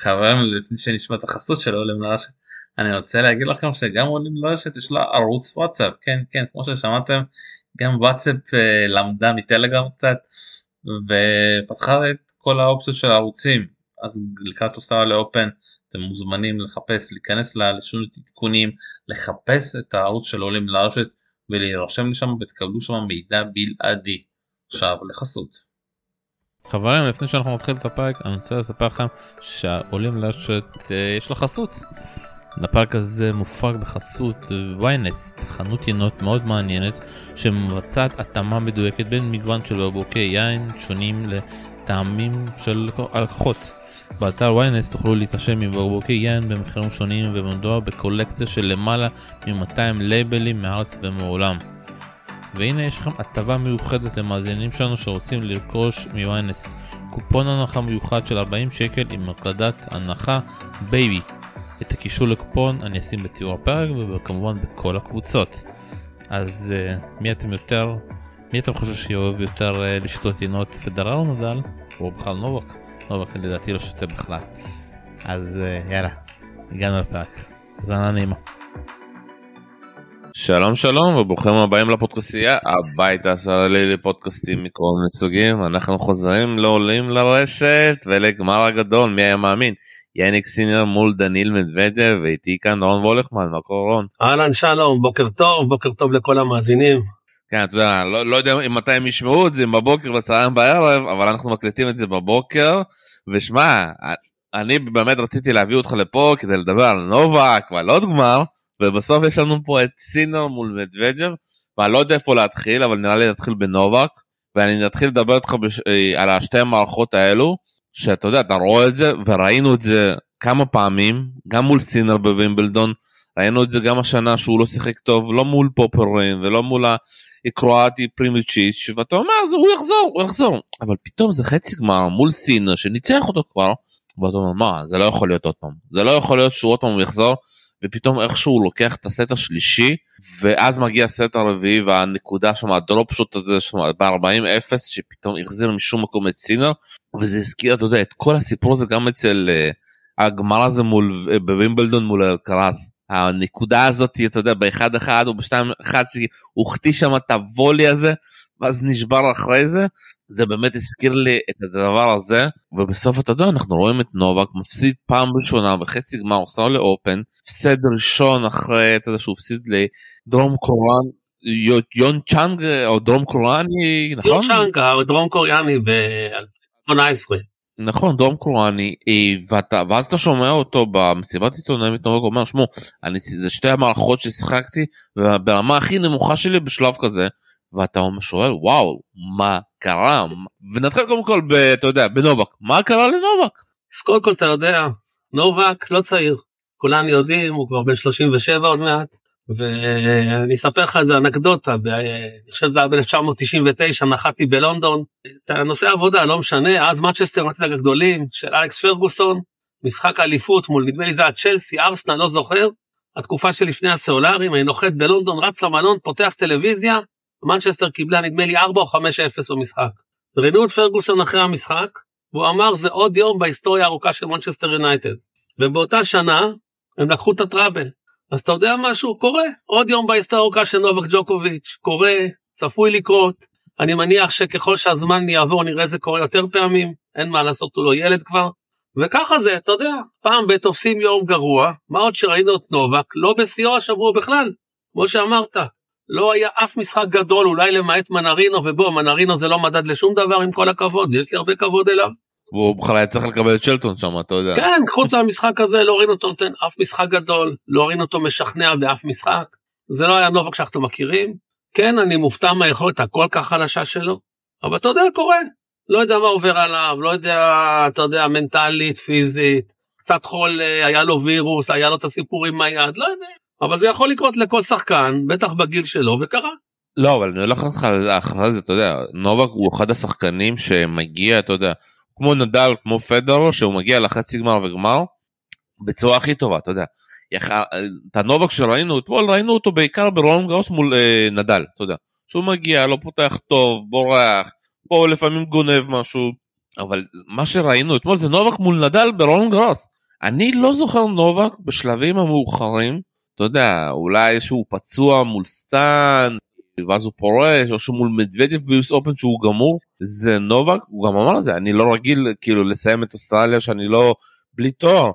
חברים לפני שנשמע את החסות של עולים לרשת אני רוצה להגיד לכם שגם עולים לרשת יש לה ערוץ וואטסאפ כן כן כמו ששמעתם גם וואטסאפ אה, למדה מטלגרם קצת ופתחה את כל האופציות של הערוצים אז לקראת אוסטרליה לאופן אתם מוזמנים לחפש להיכנס לשום עדכונים לחפש את הערוץ של עולים לרשת ולהירשם לשם ותקבלו שם מידע בלעדי. עכשיו לחסות. חברים לפני שאנחנו נתחיל את הפרק אני רוצה לספר לכם שעולים לרשת אה, יש לה חסות. הפרק הזה מופק בחסות ויינסט חנות ינות מאוד מעניינת שמבצעת התאמה מדויקת בין מגוון של בקבוקי יין שונים לטעמים של הלקוחות. באתר ויינסט תוכלו להתרשם מבקבוקי יין במחירים שונים ומדובר בקולקציה של למעלה מ-200 לייבלים מארץ ומעולם. והנה יש לכם הטבה מיוחדת למאזינים שלנו שרוצים לרכוש מ-ynet. קופון הנחה מיוחד של 40 שקל עם הקלדת הנחה baby. את הקישור לקופון אני אשים בתיאור הפרק וכמובן בכל הקבוצות. אז אה, מי אתם יותר, מי אתם חושבים שאוהב יותר אה, לשתות יינות פדרר או נדאל? או בכלל נובק? נובק לדעתי לא שותה בכלל. אז אה, יאללה, הגענו לפרק. האזנה נעימה. שלום שלום וברוכים הבאים לפודקאסייה הבית הישראלי לפודקאסטים מכל מיני סוגים אנחנו חוזרים לעולים לרשת ולגמר הגדול מי היה מאמין יניק סינר מול דניל מדוודב ואיתי כאן רון וולכמן מה קורה רון? אהלן שלום בוקר טוב בוקר טוב לכל המאזינים. כן אתה יודע לא, לא יודע מתי הם ישמעו את זה בבוקר בצהריים בערב אבל אנחנו מקליטים את זה בבוקר ושמע אני באמת רציתי להביא אותך לפה כדי לדבר על נובק ועל עוד גמר. ובסוף יש לנו פה את סינר מול מדוודג'ב ואני לא יודע איפה להתחיל אבל נראה לי נתחיל בנובק ואני אתחיל לדבר איתך בש... אה, על השתי המערכות האלו שאתה יודע אתה רואה את זה וראינו את זה כמה פעמים גם מול סינר בווימבלדון ראינו את זה גם השנה שהוא לא שיחק טוב לא מול פופרין ולא מול הקרואטי פרימיצ'יץ' ואתה אומר זה הוא יחזור הוא יחזור. אבל פתאום זה חצי גמר מול סינר שניצח אותו כבר ואתה אומר מה זה לא יכול להיות עוד פעם זה לא יכול להיות שהוא עוד פעם יחזור ופתאום איכשהו הוא לוקח את הסט השלישי ואז מגיע הסט הרביעי והנקודה שם הדרופ שוט הזה שם ב-40-0 שפתאום החזיר משום מקום את סינר וזה הזכיר אתה יודע את כל הסיפור הזה גם אצל uh, הגמר הזה מול uh, בווימבלדון מול אלקרז. הנקודה הזאת אתה יודע באחד אחד או בשתיים אחד שהוא החטיא שם את הוולי הזה ואז נשבר אחרי זה זה באמת הזכיר לי את הדבר הזה ובסוף אתה יודע אנחנו רואים את נובק מפסיד פעם ראשונה בחצי גמר עושה לאופן הפסד ראשון אחרי אתה יודע שהוא הפסיד לדרום קוריאן יון צ'אנג או דרום קוריאני נכון? יון צ'אנג דרום קוריאני ב-2018. נכון דרום קוריאני אה, ואתה ואז אתה שומע אותו במסיבת עיתונאים נובק אומר שמו אני זה שתי המערכות ששיחקתי ברמה הכי נמוכה שלי בשלב כזה. ואתה שואל וואו מה קרה? ונתחיל קודם כל ב, אתה יודע בנובק. מה קרה לנובק. אז קודם כל אתה יודע נובק לא צעיר. כולם יודעים הוא כבר בן 37 עוד מעט. ואני אספר לך איזה אנקדוטה ב... אני חושב שזה היה ב-1999 נחתי בלונדון. את הנושא עבודה לא משנה אז מצ'סטר נתת הגדולים של אלכס פרגוסון משחק אליפות מול נדמה לי זה היה צ'לסי ארסנל לא זוכר. התקופה שלפני הסלולרים אני נוחת בלונדון רץ למלון פותח טלוויזיה מנצ'סטר קיבלה נדמה לי 4 או 5-0 במשחק. ראיינו את פרגוסון אחרי המשחק, והוא אמר זה עוד יום בהיסטוריה הארוכה של מנצ'סטר יונייטד. ובאותה שנה הם לקחו את ה treble. אז אתה יודע משהו? קורה. עוד יום בהיסטוריה הארוכה של נובק ג'וקוביץ', קורה, צפוי לקרות. אני מניח שככל שהזמן יעבור נראה את זה קורה יותר פעמים, אין מה לעשות, הוא לא ילד כבר. וככה זה, אתה יודע, פעם בתופסים יום גרוע, מה עוד שראינו את נובק, לא בשיאו השבוע בכלל, כמו שאמרת, לא היה אף משחק גדול, אולי למעט מנרינו, ובוא, מנרינו זה לא מדד לשום דבר עם כל הכבוד, יש לי הרבה כבוד אליו. והוא בכלל היה צריך לקבל את שלטון שם, אתה יודע. כן, חוץ מהמשחק הזה לא ראינו אותו נותן אף משחק גדול, לא ראינו אותו משכנע באף משחק. זה לא היה נובק שאנחנו מכירים. כן, אני מופתע מהיכולת הכל כך חלשה שלו, אבל אתה יודע, קורה. לא יודע מה עובר עליו, לא יודע, אתה יודע, מנטלית, פיזית, קצת חול, אה, היה לו וירוס, היה לו את הסיפורים מהיד, לא יודע. אבל זה יכול לקרות לכל שחקן, בטח בגיל שלו, וקרה. לא, אבל אני הולך לך אחרי זה, אתה יודע, נובק הוא אחד השחקנים שמגיע, אתה יודע, כמו נדל, כמו פדרו, שהוא מגיע לחצי גמר וגמר, בצורה הכי טובה, אתה יודע. את הנובק שראינו אתמול, ראינו אותו בעיקר ברולנד גאוס מול אה, נדל, אתה יודע. שהוא מגיע, לא פותח טוב, בורח, פה לפעמים גונב משהו, אבל מה שראינו אתמול זה נובק מול נדאל ברולנד גרוס. אני לא זוכר נובק בשלבים המאוחרים, אתה יודע, אולי שהוא פצוע מול סטאן, ואז הוא פורש, או שהוא מול מדבדב ב US Open שהוא גמור, זה נובק, הוא גם אמר את זה, אני לא רגיל כאילו לסיים את אוסטרליה שאני לא בלי תואר.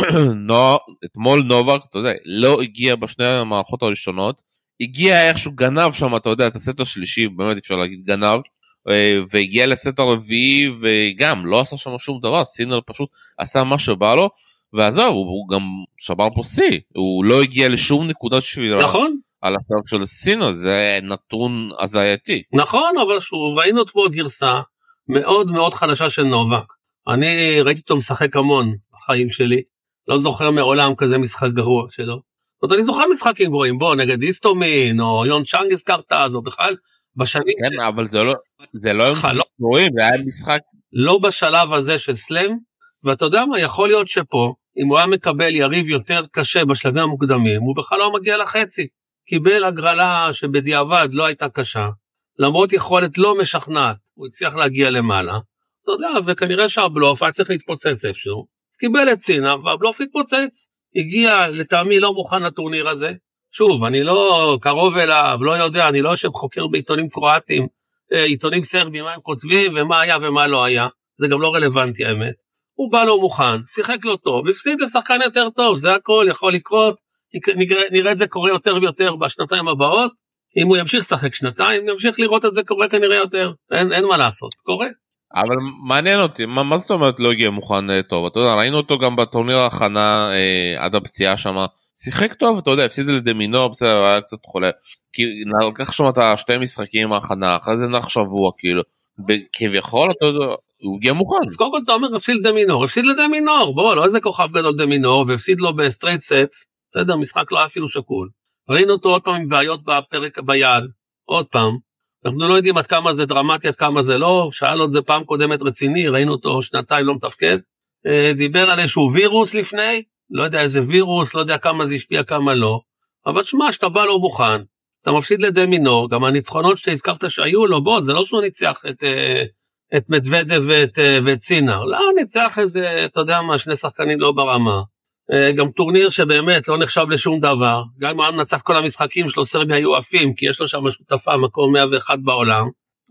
נו, אתמול נובק, אתה יודע, לא הגיע בשני המערכות הראשונות, הגיע איכשהו גנב שם, אתה יודע, את הסט השלישי, באמת אפשר להגיד גנב, אה, והגיע לסט הרביעי וגם לא עשה שם שום דבר, סינר פשוט עשה מה שבא לו, ועזוב, הוא, גם שבר פה שיא, הוא לא הגיע לשום נקודת שבירה. נכון. על הסרט של סינר, זה נתון הזייתי. נכון, אבל שוב, ראינו פה גרסה מאוד מאוד חדשה של נובק. אני ראיתי אותו משחק המון בחיים שלי, לא זוכר מעולם כזה משחק גרוע שלו. זאת אומרת, אני זוכר משחקים גרועים, בוא, נגד איסטומין, או יון צ'אנג הזכרת אז, או בכלל, בשנים... כן, אבל זה לא, זה לא לך, לא. גרועים, זה היה משחק... לא בשלב הזה של סלאם, ואתה יודע מה, יכול להיות שפה, אם הוא היה מקבל יריב יותר קשה בשלבים המוקדמים, הוא בכלל לא מגיע לחצי. קיבל הגרלה שבדיעבד לא הייתה קשה, למרות יכולת לא משכנעת, הוא הצליח להגיע למעלה. אתה יודע, וכנראה שהבלוף היה צריך להתפוצץ איפשהו. קיבל את סינה והבלוף התפוצץ. הגיע לטעמי לא מוכן לטורניר הזה. שוב, אני לא קרוב אליו, לא יודע, אני לא יושב חוקר בעיתונים קרואטיים, אה, עיתונים סרבים, מה הם כותבים ומה היה ומה לא היה. זה גם לא רלוונטי האמת. הוא בא לא מוכן, שיחק לא טוב, הפסיד לשחקן יותר טוב, זה הכל יכול לקרות. נראה, נראה את זה קורה יותר ויותר בשנתיים הבאות. אם הוא ימשיך לשחק שנתיים, ימשיך לראות את זה קורה כנראה יותר. אין, אין מה לעשות, קורה. אבל מעניין אותי, מה, מה זאת אומרת לא הגיע מוכן אה, טוב? אתה יודע, ראינו אותו גם בטורניר ההכנה אה, עד הפציעה שם. שיחק טוב, אתה יודע, הפסיד לדמינור, בסדר, היה קצת חולה. כי לקח שם את השתי משחקים ההכנה, אחרי זה נח שבוע, כאילו. כביכול, אתה יודע, הוא הגיע מוכן. אז קודם כל אתה אומר הפסיד לדמינור, הפסיד לדמינור, בוא, לא איזה כוכב גדול דמינור, והפסיד לו ב straight sets, בסדר, משחק לא היה אפילו שקול. ראינו אותו עוד פעם עם בעיות בפרק ביד, עוד פעם. אנחנו לא יודעים עד כמה זה דרמטי, עד כמה זה לא, שאל עוד זה פעם קודמת רציני, ראינו אותו שנתיים לא מתפקד. אה, דיבר על איזשהו וירוס לפני, לא יודע איזה וירוס, לא יודע כמה זה השפיע, כמה לא. אבל שמע, שאתה בא לא מוכן, אתה מפסיד לדמינור, גם הניצחונות שהזכרת שהיו לו, בוא, זה לא שהוא ניצח את, אה, את מדוודב ואת, אה, ואת סינר, לא, ניצח איזה, אתה יודע מה, שני שחקנים לא ברמה. אה, גם טורניר שבאמת לא נחשב לשום דבר, גם אם הוא היה מנצח כל המשחקים שלו, סרביה היו עפים, כי יש לו שם שותפה, מקום 101 בעולם,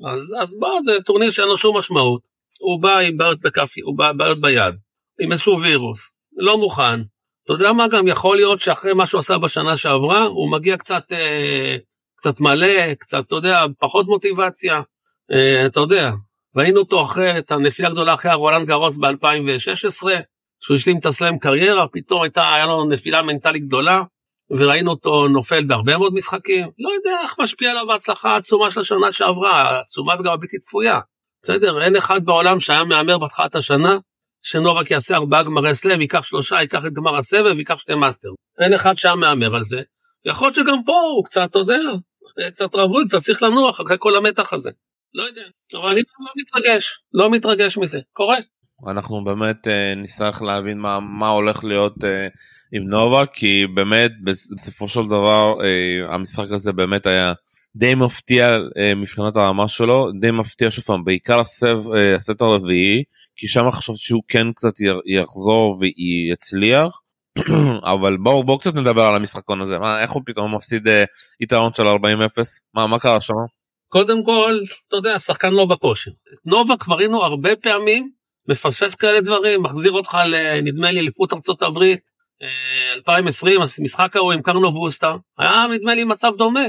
אז, אז בוא, זה טורניר שאין לו שום משמעות. הוא בא עם בעיות בכף, הוא בא עם בעיות ביד, עם איזשהו וירוס, לא מוכן. אתה יודע מה גם יכול להיות שאחרי מה שהוא עשה בשנה שעברה, הוא מגיע קצת, אה, קצת מלא, קצת, אתה יודע, פחות מוטיבציה, אתה יודע. ראינו אותו אחרי, את הנפילה הגדולה אחרי הרולנד גרוס ב-2016, כשהוא השלים את הסלאם קריירה, פתאום הייתה, היה לו נפילה מנטלית גדולה, וראינו אותו נופל בהרבה מאוד משחקים. לא יודע איך משפיע עליו ההצלחה העצומה של השנה שעברה, העצומה וגם הבלתי צפויה. בסדר, אין אחד בעולם שהיה מהמר בהתחלת השנה, שנובק יעשה ארבעה גמרי סלאם, ייקח שלושה, ייקח את גמר הסבב, ייקח שתי מאסטר. אין אחד שהיה מהמר על זה. יכול להיות שגם פה הוא קצת, אתה יודע, קצת רווי, קצת צריך לנוח אחרי כל המתח הזה. לא יודע, אבל אני לא מתרגש, לא מתרגש מזה, קורה. אנחנו באמת אה, נצטרך להבין מה, מה הולך להיות אה, עם נובק כי באמת בסופו של דבר אה, המשחק הזה באמת היה די מפתיע uh, מבחינת הרמה שלו די מפתיע שוב פעם בעיקר הסב, uh, הסט הרביעי כי שם חשבתי שהוא כן קצת יחזור ויצליח אבל בואו בוא קצת נדבר על המשחקון הזה מה איך הוא פתאום מפסיד uh, יתרון של 40-0 מה מה קרה שם. קודם כל אתה יודע שחקן לא בכושר נובה כבר ראינו הרבה פעמים מפספס כאלה דברים, מחזיר אותך לנדמה לי אליפות ארצות הברית 2020, המשחק ההוא עם קרנו בוסטה, היה נדמה לי מצב דומה.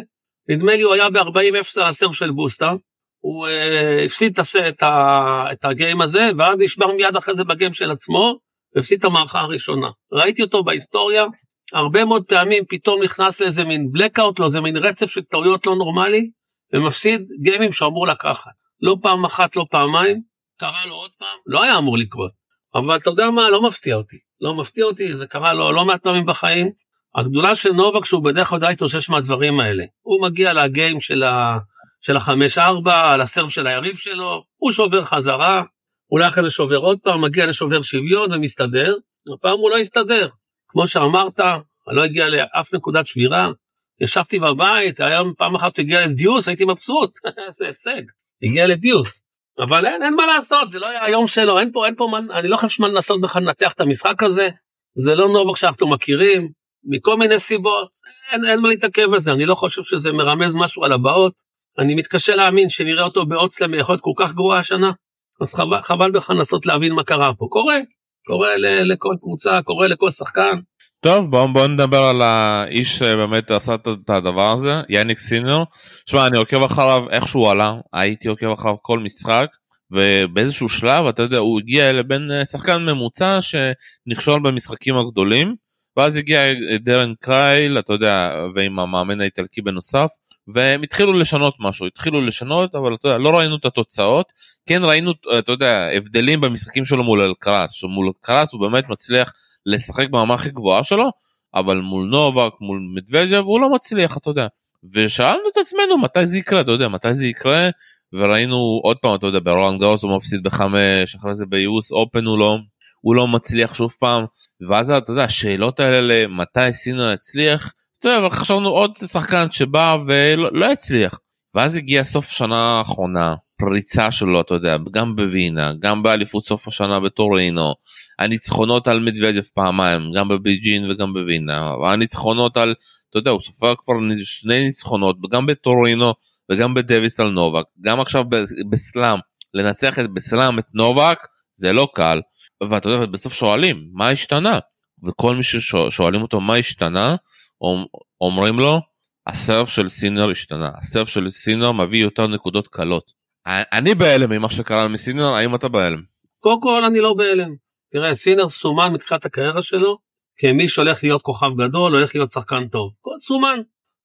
נדמה לי הוא היה ב-40-0 על הסרב של בוסטה, הוא uh, הפסיד את, ה, את הגיים הזה, ואז נשבר מיד אחרי זה בגיים של עצמו, והפסיד את המערכה הראשונה. ראיתי אותו בהיסטוריה, הרבה מאוד פעמים פתאום נכנס לאיזה מין blackout, לא איזה מין רצף של טעויות לא נורמלי, ומפסיד גיימים שאמור לקחת. לא פעם אחת, לא פעמיים, קרה לו עוד פעם, לא היה אמור לקרות. אבל אתה יודע מה, לא מפתיע אותי. לא מפתיע אותי, זה קרה לו לא מעט פעמים בחיים. הגדולה של נובק שהוא בדרך כלל די התאושש מהדברים האלה. הוא מגיע לגיים של, ה... של החמש ארבע, על הסרב של היריב שלו, הוא שובר חזרה, אולי אחרי זה שובר עוד פעם, מגיע לשובר שוויון ומסתדר, הפעם הוא לא הסתדר. כמו שאמרת, לא הגיע לאף נקודת שבירה, ישבתי בבית, היום פעם אחת הגיע לדיוס, הייתי מבסוט, זה הישג, הגיע לדיוס. אבל אין, אין מה לעשות, זה לא היה היום שלו, אין פה, אין פה, מה, אני לא חושב שמה לנסות בכלל לנתח את המשחק הזה, זה לא נובק שאנחנו מכירים, מכל מיני סיבות, אין, אין מה להתעכב על זה, אני לא חושב שזה מרמז משהו על הבאות, אני מתקשה להאמין שנראה אותו באוצלם יכול להיות כל כך גרוע השנה, אז חבל, חבל בכלל לנסות להבין מה קרה פה, קורה, קורה לכל קבוצה, קורה לכל שחקן. טוב בוא, בוא נדבר על האיש שבאמת עשה את הדבר הזה יאניק סינר. שמע אני עוקב אחריו איך שהוא עלה הייתי עוקב אחריו כל משחק ובאיזשהו שלב אתה יודע הוא הגיע לבין אה, שחקן ממוצע שנכשול במשחקים הגדולים ואז הגיע דרן קרייל אתה יודע ועם המאמן האיטלקי בנוסף והם התחילו לשנות משהו התחילו לשנות אבל אתה יודע לא ראינו את התוצאות כן ראינו אתה יודע הבדלים במשחקים שלו מול אלקרס שמול אלקרס הוא באמת מצליח לשחק ברמה הכי גבוהה שלו אבל מול נובק מול מדוודיו הוא לא מצליח אתה יודע. ושאלנו את עצמנו מתי זה יקרה אתה יודע מתי זה יקרה? וראינו עוד פעם אתה יודע ברולנד גאוס הוא מפסיד בחמש אחרי זה ביוס אופן הוא לא הוא לא מצליח שוב פעם. ואז אתה יודע השאלות האלה מתי סינר יצליח אתה יודע, חשבנו עוד שחקן שבא ולא לא הצליח. ואז הגיע סוף השנה האחרונה פריצה שלו אתה יודע גם בווינה גם באליפות סוף השנה בטורינו הניצחונות על מדוודיו פעמיים גם בביג'ין וגם בווינה הניצחונות על אתה יודע הוא סופר כבר שני ניצחונות גם בטורינו וגם בדוויס על נובק גם עכשיו בסלאם לנצח את בסלאם את נובק זה לא קל. ואתה יודע בסוף שואלים מה השתנה? וכל מי ששואלים אותו מה השתנה? אומרים לו הסרף של סינר השתנה הסרף של סינר מביא יותר נקודות קלות אני בהלם ממה שקרה מסינר האם אתה בהלם? קודם כל אני לא בהלם. תראה סינר סומן מתחילת הקריירה שלו כמי שהולך להיות כוכב גדול הולך להיות שחקן טוב. סומן.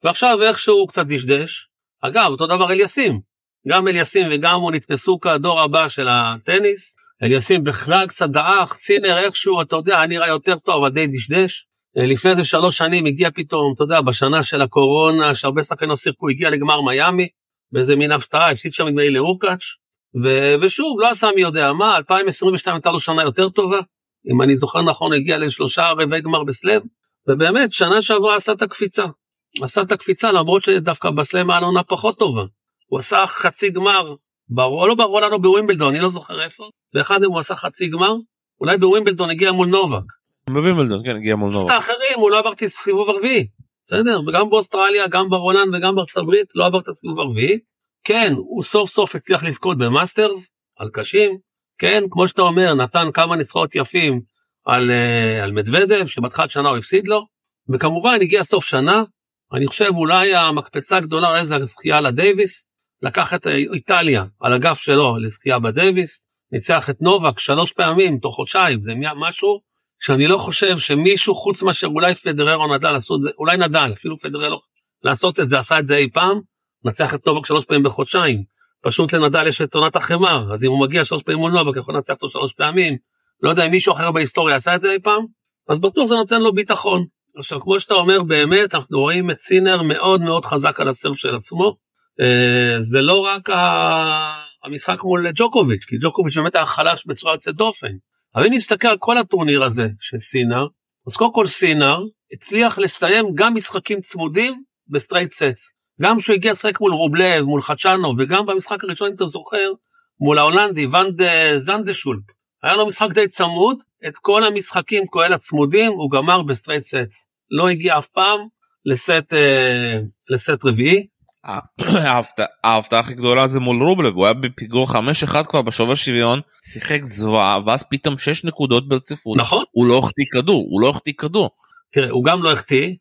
ועכשיו איכשהו קצת דשדש. אגב אותו דבר אליסים. גם אליסים וגם הוא נתפסו כדור הבא של הטניס. אליסים בכלל קצת דעך, סינר איכשהו אתה יודע נראה יותר טוב אבל די דשדש. לפני איזה שלוש שנים הגיע פתאום אתה יודע בשנה של הקורונה שהרבה שחקנים לא שיחקו הגיע לגמר מיאמי. באיזה מין הפתעה, הפסיד שם נדמה לי לאורקאץ', ו- ושוב, לא עשה מי יודע מה, 2022 הייתה לו שנה יותר טובה, אם אני זוכר נכון, הגיע לשלושה רבעי גמר בסלאם, ובאמת, שנה שעברה עשה את הקפיצה. עשה את הקפיצה למרות שדווקא בסלאם היה עונה פחות טובה. הוא עשה חצי גמר, בר... לא ברולנד או בווימבלדון, אני לא זוכר איפה, ואחד מהם הוא עשה חצי גמר, אולי בווימבלדון הגיע מול נובק. בווימבלדון, כן, הגיע מול נובק. את האחרים, הוא לא עבר סיבוב הרביעי. בסדר? וגם באוסטרליה, גם ברולנד וגם בארצות הברית לא עבר את הסיבוב הרביעי. כן, הוא סוף סוף הצליח לזכות במאסטרס, על קשים. כן, כמו שאתה אומר, נתן כמה ניצחונות יפים על, אה, על מדוודב, שבתחילת שנה הוא הפסיד לו. וכמובן הגיע סוף שנה, אני חושב אולי המקפצה הגדולה אולי זה הזכייה לדייוויס, לקח את איטליה על הגף שלו לזכייה בדייוויס, ניצח את נובק שלוש פעמים תוך חודשיים, זה משהו שאני לא חושב שמישהו חוץ מאשר אולי פדרר או נדל עשו את זה, אולי נדל, אפילו פדרר לא, לעשות את זה, עשה את זה אי פעם, נצח את נובק שלוש פעמים בחודשיים. פשוט לנדל יש את עונת החמר, אז אם הוא מגיע שלוש פעמים מול נובק, יכול לנצח אותו שלוש פעמים. לא יודע אם מישהו אחר בהיסטוריה עשה את זה אי פעם, אז בטוח זה נותן לו ביטחון. עכשיו, כמו שאתה אומר, באמת, אנחנו רואים את סינר מאוד מאוד חזק על הסרף של עצמו. אה, זה לא רק המשחק מול ג'וקוביץ', כי ג'וקוביץ' באמת היה חלש בצורה יוצאת דופן. אבל אם נסתכל על כל הטורניר הזה של סינר, אז קודם כל סינר הצליח לסיים גם משחקים צמודים ב straight sets. גם כשהוא הגיע לשחק מול רובלב, מול חצ'אנוב, וגם במשחק הראשון, אם אתה זוכר, מול ההולנדי, ואן דה זנדסחולפ. היה לו משחק די צמוד, את כל המשחקים, כולל הצמודים, הוא גמר ב straight sets. לא הגיע אף פעם לסט, אה, לסט רביעי. ההפתעה הכי גדולה זה מול רובלב הוא היה בפיגור 5-1 כבר בשובר שוויון שיחק זוועה ואז פתאום 6 נקודות ברציפות. נכון. הוא לא החטיא כדור הוא לא החטיא כדור. תראה הוא גם לא החטיא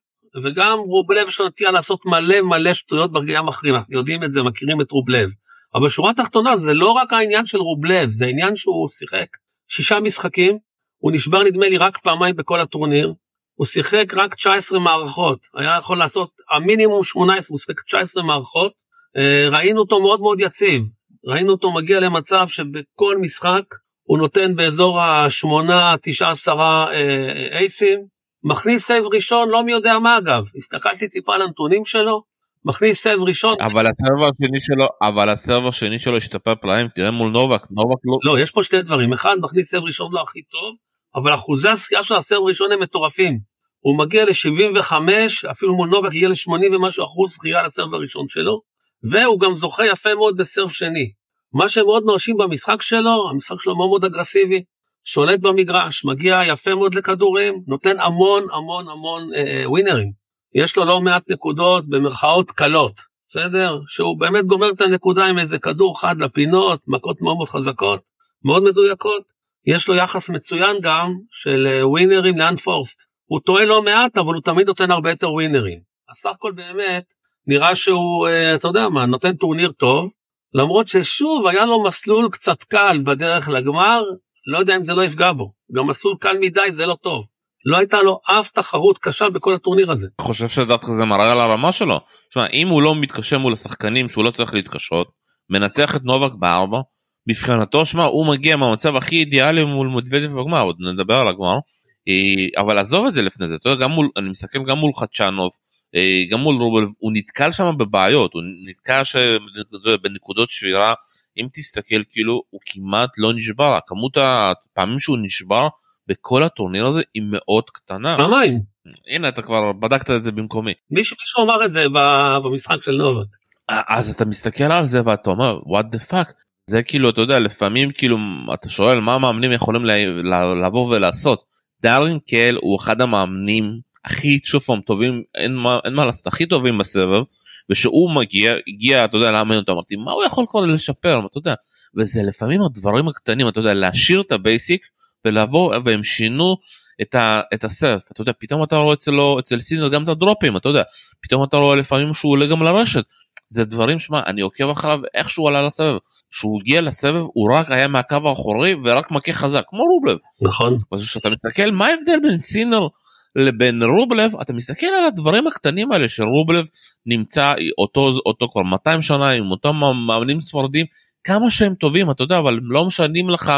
וגם רובלב יש לו נטייה לעשות מלא מלא שטויות ברגעי המכריעים יודעים את זה מכירים את רובלב. אבל שורה תחתונה זה לא רק העניין של רובלב זה העניין שהוא שיחק שישה משחקים הוא נשבר נדמה לי רק פעמיים בכל הטורניר הוא שיחק רק 19 מערכות, היה יכול לעשות המינימום 18, הוא שיחק 19 מערכות, אה, ראינו אותו מאוד מאוד יציב, ראינו אותו מגיע למצב שבכל משחק הוא נותן באזור השמונה, תשעה, עשרה אה, אייסים, מכניס serve ראשון, לא מי יודע מה אגב, הסתכלתי טיפה על הנתונים שלו, מכניס serve ראשון. אבל ה serve השני שלו, אבל ה serve השני שלו השתפר פלאים, תראה מול נובק, נובק לא... לא, יש פה שני דברים, אחד מכניס serve ראשון לא הכי טוב, אבל אחוזי הזכייה של ה serve הראשון הם מטורפים. הוא מגיע ל-75, אפילו מול נובק הגיע ל-80 ומשהו אחוז זכייה ל serve הראשון שלו, והוא גם זוכה יפה מאוד בסרב שני. מה שמאוד מרשים במשחק שלו, המשחק שלו מאוד מאוד אגרסיבי, שולט במגרש, מגיע יפה מאוד לכדורים, נותן המון המון המון אה, ווינרים. יש לו לא מעט נקודות במרכאות קלות, בסדר? שהוא באמת גומר את הנקודה עם איזה כדור חד לפינות, מכות מאוד מאוד חזקות, מאוד מדויקות. יש לו יחס מצוין גם של אה, ווינרים לאנפורסט. הוא טועה לא מעט, אבל הוא תמיד נותן הרבה יותר ווינרים. הסך הכל באמת, נראה שהוא, אה, אתה יודע מה, נותן טורניר טוב, למרות ששוב היה לו מסלול קצת קל בדרך לגמר, לא יודע אם זה לא יפגע בו. גם מסלול קל מדי זה לא טוב. לא הייתה לו אף תחרות קשה בכל הטורניר הזה. אני חושב שדווקא זה מראה על הרמה שלו. תשמע, אם הוא לא מתקשה מול השחקנים שהוא לא צריך להתקשות, מנצח את נובק בארבע, מבחינתו, שמע, הוא מגיע מהמצב הכי אידיאלי מול מדוודף בגמר, עוד נדבר על הגמר. אה, אבל עזוב את זה לפני זה, אתה יודע, גם מול, אני מסתכל גם מול חדשנוב, אה, גם מול רובל, הוא נתקל שם בבעיות, הוא נתקל ש... בנקודות שבירה, אם תסתכל כאילו הוא כמעט לא נשבר, כמות הפעמים שהוא נשבר בכל הטורניר הזה היא מאוד קטנה. פעמיים. הנה אתה כבר בדקת את זה במקומי. מישהו מישהו אמר את זה במשחק של נובק. אז אתה מסתכל על זה ואתה אומר what the fuck זה כאילו אתה יודע לפעמים כאילו אתה שואל מה המאמנים יכולים לבוא ולעשות. דארן קייהיל הוא אחד המאמנים הכי שוב פעם טובים אין מה, אין מה לעשות הכי טובים בסבב ושהוא מגיע הגיע אתה יודע לאמן אותו אמרתי מה הוא יכול כבר לשפר? אתה יודע וזה לפעמים הדברים הקטנים אתה יודע להשאיר את ה basic ולבוא והם שינו את, ה, את ה serve. אתה יודע פתאום אתה רואה אצלו אצל סינר גם את הדרופים אתה יודע פתאום אתה רואה לפעמים שהוא עולה גם לרשת זה דברים שמע אני עוקב אחריו איך שהוא עלה לסבב. שהוא הגיע לסבב הוא רק היה מהקו האחורי ורק מכה חזק כמו רובלב. נכון. אז כשאתה מסתכל מה ההבדל בין סינר לבין רובלב? אתה מסתכל על הדברים הקטנים האלה שרובלב נמצא אותו אותו כבר 200 שנה עם אותם מאמנים ספרדים כמה שהם טובים אתה יודע אבל לא משנים לך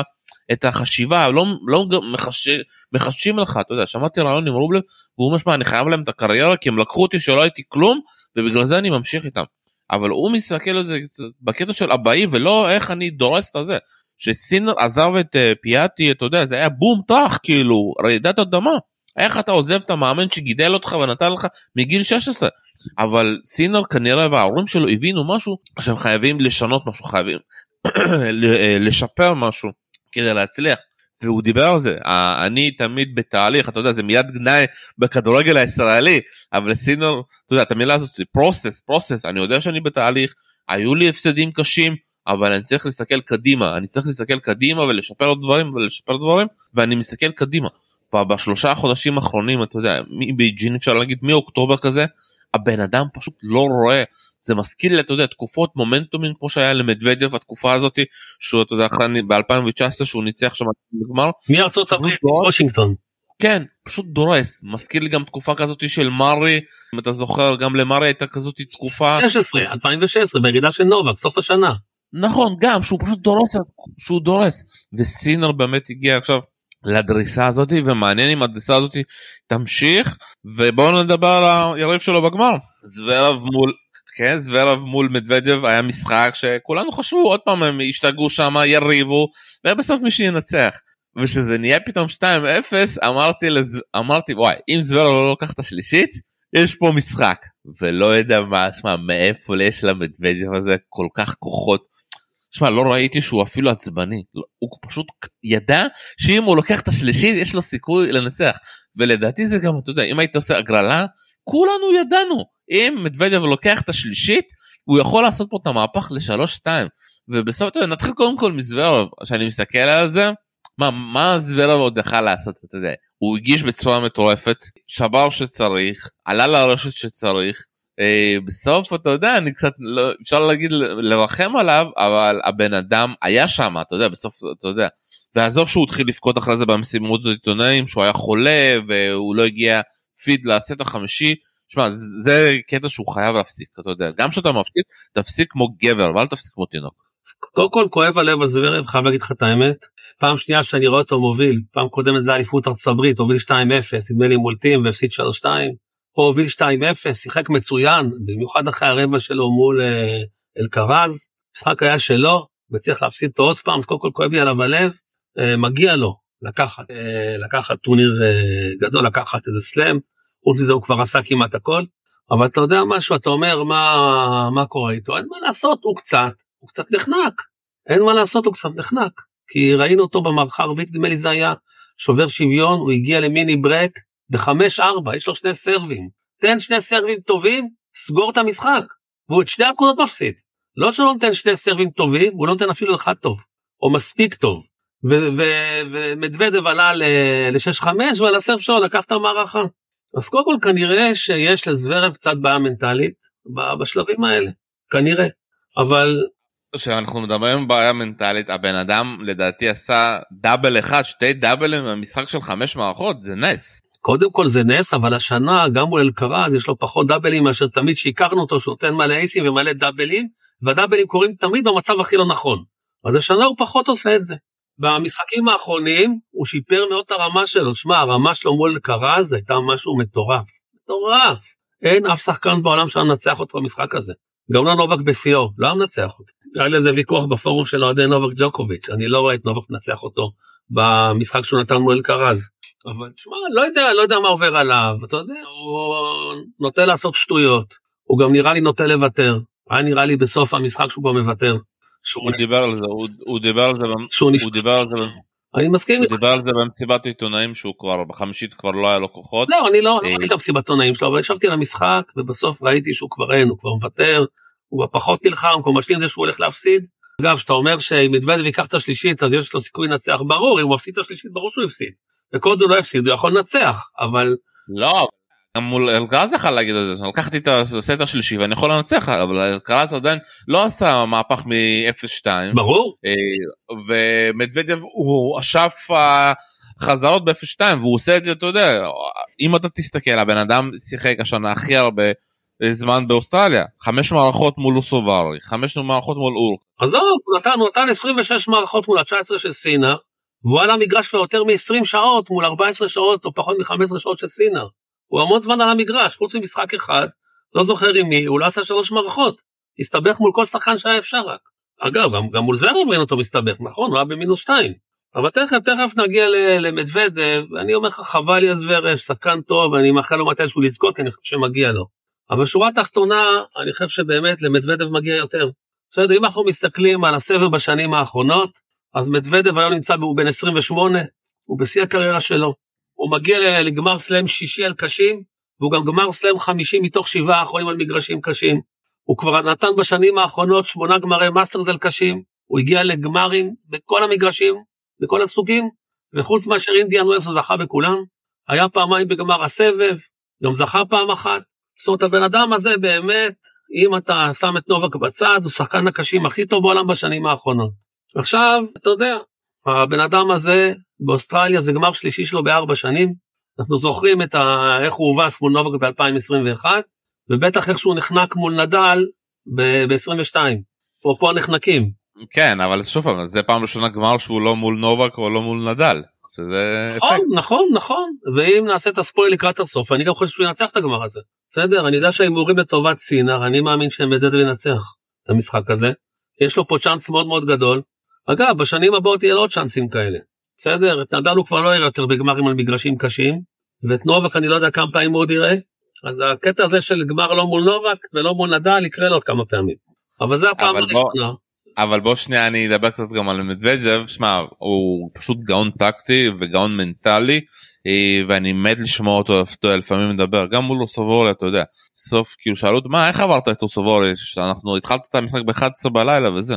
את החשיבה לא לא מחש... מחשים לך אתה יודע שמעתי רעיון עם רובלב והוא אומר אני חייב להם את הקריירה כי הם לקחו אותי שלא הייתי כלום ובגלל זה אני ממשיך איתם אבל הוא מסתכל על זה בקטע של הבאים ולא איך אני דורס את הזה. שסינר עזב את uh, פיאטי אתה יודע זה היה בום טח כאילו רעידת אדמה. איך אתה עוזב את המאמן שגידל אותך ונתן לך מגיל 16 אבל סינר כנראה וההורים שלו הבינו משהו שהם חייבים לשנות משהו חייבים לשפר משהו כדי להצליח והוא דיבר על זה אני תמיד בתהליך אתה יודע זה מיד גנאי בכדורגל הישראלי אבל סינר אתה יודע את המילה הזאת פרוסס פרוסס אני יודע שאני בתהליך היו לי הפסדים קשים אבל אני צריך להסתכל קדימה אני צריך להסתכל קדימה ולשפר דברים ולשפר דברים ואני מסתכל קדימה. בשלושה חודשים האחרונים אתה יודע מבייג'ין אפשר להגיד מאוקטובר כזה הבן אדם פשוט לא רואה זה מזכיר לי אתה יודע תקופות מומנטומים כמו שהיה למדוודיו התקופה הזאת שהוא אתה יודע אחרי ב2019 שהוא ניצח שם בגמר. מארצות הברית וושינגטון. כן פשוט דורס מזכיר לי גם תקופה כזאת של מארי אם אתה זוכר גם למארי הייתה כזאת תקופה 16 2016 בירידה של נובק סוף השנה. נכון גם שהוא פשוט דורס שהוא דורס וסינר באמת הגיע עכשיו לדריסה הזאת ומעניין אם הדריסה הזאת תמשיך ובואו נדבר על היריב שלו בגמר זוורב מול כן זוורב מול מדוודיו היה משחק שכולנו חשבו עוד פעם הם השתגעו שם יריבו ובסוף מי שינצח. ושזה נהיה פתאום 2-0 אמרתי לז... אמרתי וואי אם זוורב לא לוקח את השלישית יש פה משחק. ולא יודע מה שמע מאיפה יש למדוודיו הזה כל כך כוחות? שמע לא ראיתי שהוא אפילו עצבני. לא, הוא פשוט ידע שאם הוא לוקח את השלישית יש לו סיכוי לנצח. ולדעתי זה גם אתה יודע אם היית עושה הגרלה כולנו ידענו. אם מדוודיו לוקח את השלישית הוא יכול לעשות פה את המהפך לשלוש שתיים. ובסוף אתה יודע, נתחיל קודם כל מזוורוב. שאני מסתכל על זה מה מה זוורוב עוד יכל לעשות אתה יודע? הוא הגיש בצורה מטורפת שבר שצריך עלה לרשת שצריך. אה, בסוף אתה יודע אני קצת לא אפשר להגיד לרחם עליו אבל הבן אדם היה שם אתה יודע בסוף אתה יודע. ועזוב שהוא התחיל לבכות אחרי זה במשימות העיתונאים שהוא היה חולה והוא לא הגיע פיד לסט החמישי. שמע זה קטע שהוא חייב להפסיק אתה יודע גם כשאתה מפסיק תפסיק כמו גבר ואל תפסיק כמו תינוק. קודם כל כואב הלב על זוורב חייב להגיד לך את האמת פעם שנייה שאני רואה אותו מוביל פעם קודמת זה אליפות ארצות הברית הוביל 2-0 נדמה לי מול טים והפסיד 3-2 פה הוביל 2-0, שיחק מצוין, במיוחד אחרי הרבע שלו מול אה, אלקרז, המשחק היה שלו, וצריך להפסיד אותו עוד פעם, קודם כל כואב לי עליו הלב, אה, מגיע לו לקחת, אה, לקחת טורניר גדול, לקחת איזה סלאם, חוץ מזה הוא כבר עשה כמעט הכל, אבל אתה יודע משהו, אתה אומר מה, מה קורה איתו, אין מה לעשות, הוא קצת, הוא קצת נחנק, אין מה לעשות, הוא קצת נחנק. כי ראינו אותו במערכה הערבית, נדמה לי זה היה שובר שוויון, הוא הגיע למיני ברק בחמש ארבע, יש לו שני סרבים. תן שני סרבים טובים, סגור את המשחק. והוא את שתי הנקודות מפסיד. לא שהוא לא נותן שני סרבים טובים, הוא לא נותן אפילו אחד טוב, או מספיק טוב. ומדוודב עלה ל-6-5 ועל הסרף שלו לקח את המערכה. אז קודם כל כנראה שיש לזוורב קצת בעיה מנטלית בשלבים האלה, כנראה. אבל כשאנחנו מדברים בעיה מנטלית הבן אדם לדעתי עשה דאבל אחד שתי דאבלים במשחק של חמש מערכות זה נס. קודם כל זה נס אבל השנה גם מול אלקרז יש לו פחות דאבלים מאשר תמיד שהכרנו אותו שהוא נותן מלא אייסים ומלא דאבלים והדאבלים קורים תמיד במצב הכי לא נכון. אז השנה הוא פחות עושה את זה. במשחקים האחרונים הוא שיפר מאוד את הרמה שלו, שמע הרמה שלו מול אלקרז הייתה משהו מטורף, מטורף. אין אף שחקן בעולם שהיה מנצח אותו במשחק הזה. גם לא נובק בשיאו, לא מנצח אותו. היה לי איזה ויכוח בפורום של אוהדי נובק ג'וקוביץ', אני לא רואה את נובק מנצח אותו במשחק שהוא נתן מול אלקרז. אבל תשמע, לא יודע, לא יודע מה עובר עליו, אתה יודע, הוא נוטה לעשות שטויות, הוא גם נראה לי נוטה לוותר, היה נראה לי בסוף המשחק שהוא כבר מוותר. הוא דיבר על זה, הוא דיבר על זה, הוא דיבר על זה, אני מסכים הוא דיבר על זה במסיבת עיתונאים שהוא כבר בחמישית כבר לא היה לו כוחות. לא, אני לא ראיתי את המסיבת עיתונאים שלו, אבל ישבתי על המשחק ובסוף ראיתי שהוא כבר אין, הוא כבר מוותר, הוא פחות נלחם, הוא משלים זה שהוא הולך להפסיד. אגב, שאתה אומר שאם מדוודב ייקח את השלישית אז יש לו סיכוי לנצח, ברור, אם הוא מפסיד את השלישית ברור שהוא הפסיד. וקוד הוא לא הפסיד, הוא יכול לנצח, אבל... לא, מול אלקרז יכול להגיד את זה, לקחתי את הסט השלישי ואני יכול לנצח, אבל אלקרז עדיין לא עשה מהפך מ-0-2. ברור. ומדוודב הוא אשף החזרות ב-0-2 והוא עושה את זה, אתה יודע, אם אתה תסתכל, הבן אדם שיחק השנה הכי הרבה זמן באוסטרליה, חמש מערכות מול אוסוברי, חמש מערכות מול אורק. עזוב, הוא נתן, הוא נתן 26 מערכות מול ה-19 של סינר, והוא על המגרש כבר יותר מ-20 שעות מול 14 שעות או פחות מ-15 שעות של סינר. הוא המון זמן על המגרש, חוץ ממשחק אחד, לא זוכר עם מי, הוא לא עשה שלוש מערכות. הסתבך מול כל שחקן שהיה אפשר רק. אגב, גם, גם מול זרב ראינו אותו מסתבך, נכון? הוא היה במינוס שתיים. אבל תכף, תכף נגיע למדוודב, ואני אומר לך, חבל לי הזוורב, שחקן טוב, ואני מאחל לו מתישהו לזכות, כי אני חושב שמגיע לו. אבל שורה תחתונה, אני חושב שבאמת למדוודב מגיע יותר. בסדר, אם אנחנו מסתכלים על הסבב בשנים האחרונות, אז מדוודב היום נמצא, הוא בן 28, הוא בשיא הקריירה שלו. הוא מגיע לגמר סלאם שישי על קשים, והוא גם גמר סלאם חמישי מתוך שבעה האחרונים על מגרשים קשים. הוא כבר נתן בשנים האחרונות שמונה גמרי מאסטרס על קשים, הוא הגיע לגמרים בכל המגרשים, בכל הסוגים, וחוץ מאשר אינדיאן ווילס הוא זכה בכולם. היה פעמיים בגמר הסבב, גם זכה פעם אחת. זאת אומרת הבן אדם הזה באמת, אם אתה שם את נובק בצד, הוא שחקן הקשים הכי טוב בעולם בשנים האחרונות. עכשיו, אתה יודע, הבן אדם הזה באוסטרליה זה גמר שלישי שלו בארבע שנים. אנחנו זוכרים את ה... איך הוא הובס מול נובק ב-2021, ובטח איך שהוא נחנק מול נדל ב-22. אפרופו נחנקים. כן, אבל שוב פעם, זה פעם ראשונה גמר שהוא לא מול נובק או לא מול נדל. שזה נכון, אפקט. נכון, נכון, ואם נעשה את הספויל לקראת הסוף, אני גם חושב שהוא ינצח את הגמר הזה. בסדר, אני יודע שההימורים לטובת סינר, אני מאמין שמדד ינצח את המשחק הזה. יש לו פה צ'אנס מאוד מאוד גדול. אגב, בשנים הבאות יהיה לו עוד צ'אנסים כאלה. בסדר, את נדל הוא כבר לא יראה יותר בגמרים על מגרשים קשים, ואת נובק אני לא יודע כמה פעמים הוא עוד יראה, אז הקטע הזה של גמר לא מול נובק ולא מול נדל יקרה לו עוד כמה פעמים. אבל זה הפעם הראשונה. אבל בוא שנייה אני אדבר קצת גם על מדוודזב, שמע הוא פשוט גאון טקטי וגאון מנטלי אה, ואני מת לשמוע אותו לפעמים מדבר גם מול אוסובורי אתה יודע סוף כאילו שאלו אותו מה איך עברת את אוסובורי שאנחנו התחלת את המשחק ב-11 בלילה וזה.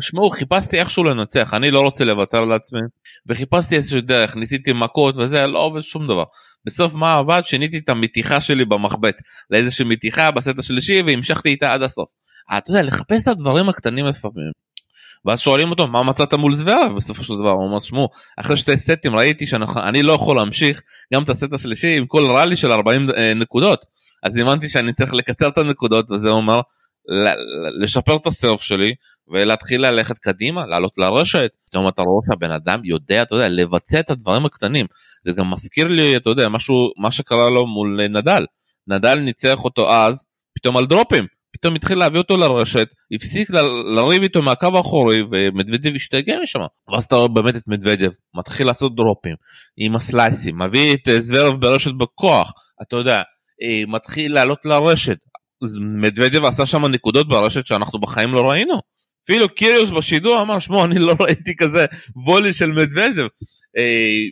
שמעו חיפשתי איכשהו לנצח אני לא רוצה לוותר לעצמי. וחיפשתי איזושהי דרך ניסיתי מכות וזה לא עובד שום דבר. בסוף מה עבד? שיניתי את המתיחה שלי במחבט לאיזושהי מתיחה בסט השלישי והמשכתי איתה עד הסוף. אתה יודע לחפש את הדברים הקטנים לפעמים. ואז שואלים אותו מה מצאת מול זוורה בסופו של דבר הוא אומר שמעו אחרי שתי סטים ראיתי שאני לא יכול להמשיך גם את הסט השלישי עם כל רלי של 40 אה, נקודות. אז הבנתי שאני צריך לקצר את הנקודות וזה אומר לשפר את הסרף שלי ולהתחיל ללכת קדימה לעלות לרשת. פתאום אתה רואה שהבן אדם יודע אתה יודע לבצע את הדברים הקטנים. זה גם מזכיר לי אתה יודע משהו מה שקרה לו מול נדל. נדל ניצח אותו אז פתאום על דרופים. פתאום התחיל להביא אותו לרשת הפסיק לריב איתו מהקו האחורי ומדוודב השתגע משם. ואז אתה רואה באמת את מדוודב מתחיל לעשות דרופים עם הסלייסים מביא את זוורב ברשת בכוח אתה יודע אה, מתחיל לעלות לרשת. מדוודב עשה שם נקודות ברשת שאנחנו בחיים לא ראינו אפילו קיריוס בשידור אמר שמע אני לא ראיתי כזה וולי של מדוודב. אה,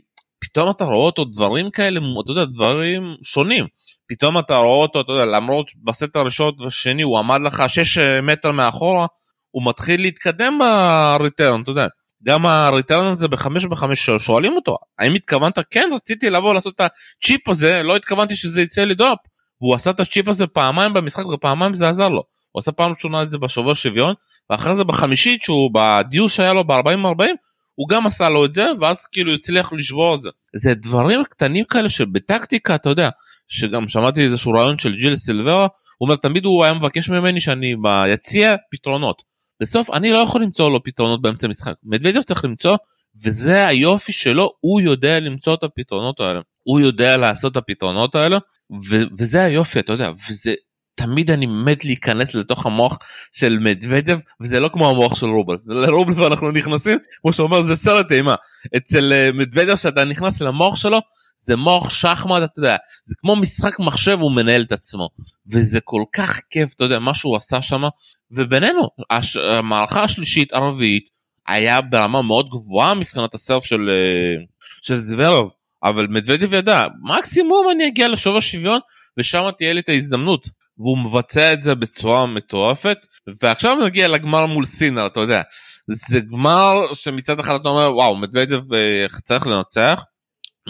פתאום אתה רואה אותו דברים כאלה אתה יודע דברים שונים פתאום אתה רואה אותו אתה יודע למרות בסט הראשון והשני הוא עמד לך 6 מטר מאחורה הוא מתחיל להתקדם ב return אתה יודע גם ה return הזה בחמש בחמש שואלים אותו האם התכוונת כן רציתי לבוא לעשות את הצ'יפ הזה לא התכוונתי שזה יצא לי drop והוא עשה את הצ'יפ הזה פעמיים במשחק ופעמיים זה עזר לו. הוא עשה פעם ראשונה את זה בשובר שוויון ואחרי זה בחמישית שהוא ב deuce שהיה לו ב-40-40 הוא גם עשה לו את זה ואז כאילו הצליח לשבור את זה. זה דברים קטנים כאלה שבטקטיקה אתה יודע שגם שמעתי איזשהו ריאיון של ז'יל סרוורה הוא אומר תמיד הוא היה מבקש ממני שאני ביציע פתרונות. בסוף אני לא יכול למצוא לו פתרונות באמצע המשחק מדוודיו צריך למצוא וזה היופי שלו הוא יודע למצוא את הפתרונות האלה הוא יודע לעשות את הפתרונות האלה ו- וזה היופי אתה יודע וזה תמיד אני מת להיכנס לתוך המוח של מדוודב וזה לא כמו המוח של רובל לרובל אנחנו נכנסים כמו שאומר זה סרט אימה. אצל אה, מדוודב שאתה נכנס למוח שלו זה מוח שחמט אתה יודע. זה כמו משחק מחשב הוא מנהל את עצמו. וזה כל כך כיף אתה יודע מה שהוא עשה שם. ובינינו הש... המערכה השלישית הרביעית היה ברמה מאוד גבוהה מבחינת הסרף של אה, של זוורוב אבל מדוודב ידע מקסימום אני אגיע לשובר שוויון ושם תהיה לי את ההזדמנות והוא מבצע את זה בצורה מטורפת ועכשיו נגיע לגמר מול סינר אתה יודע. זה גמר שמצד אחד אתה אומר וואו מדוודב אה, צריך לנצח.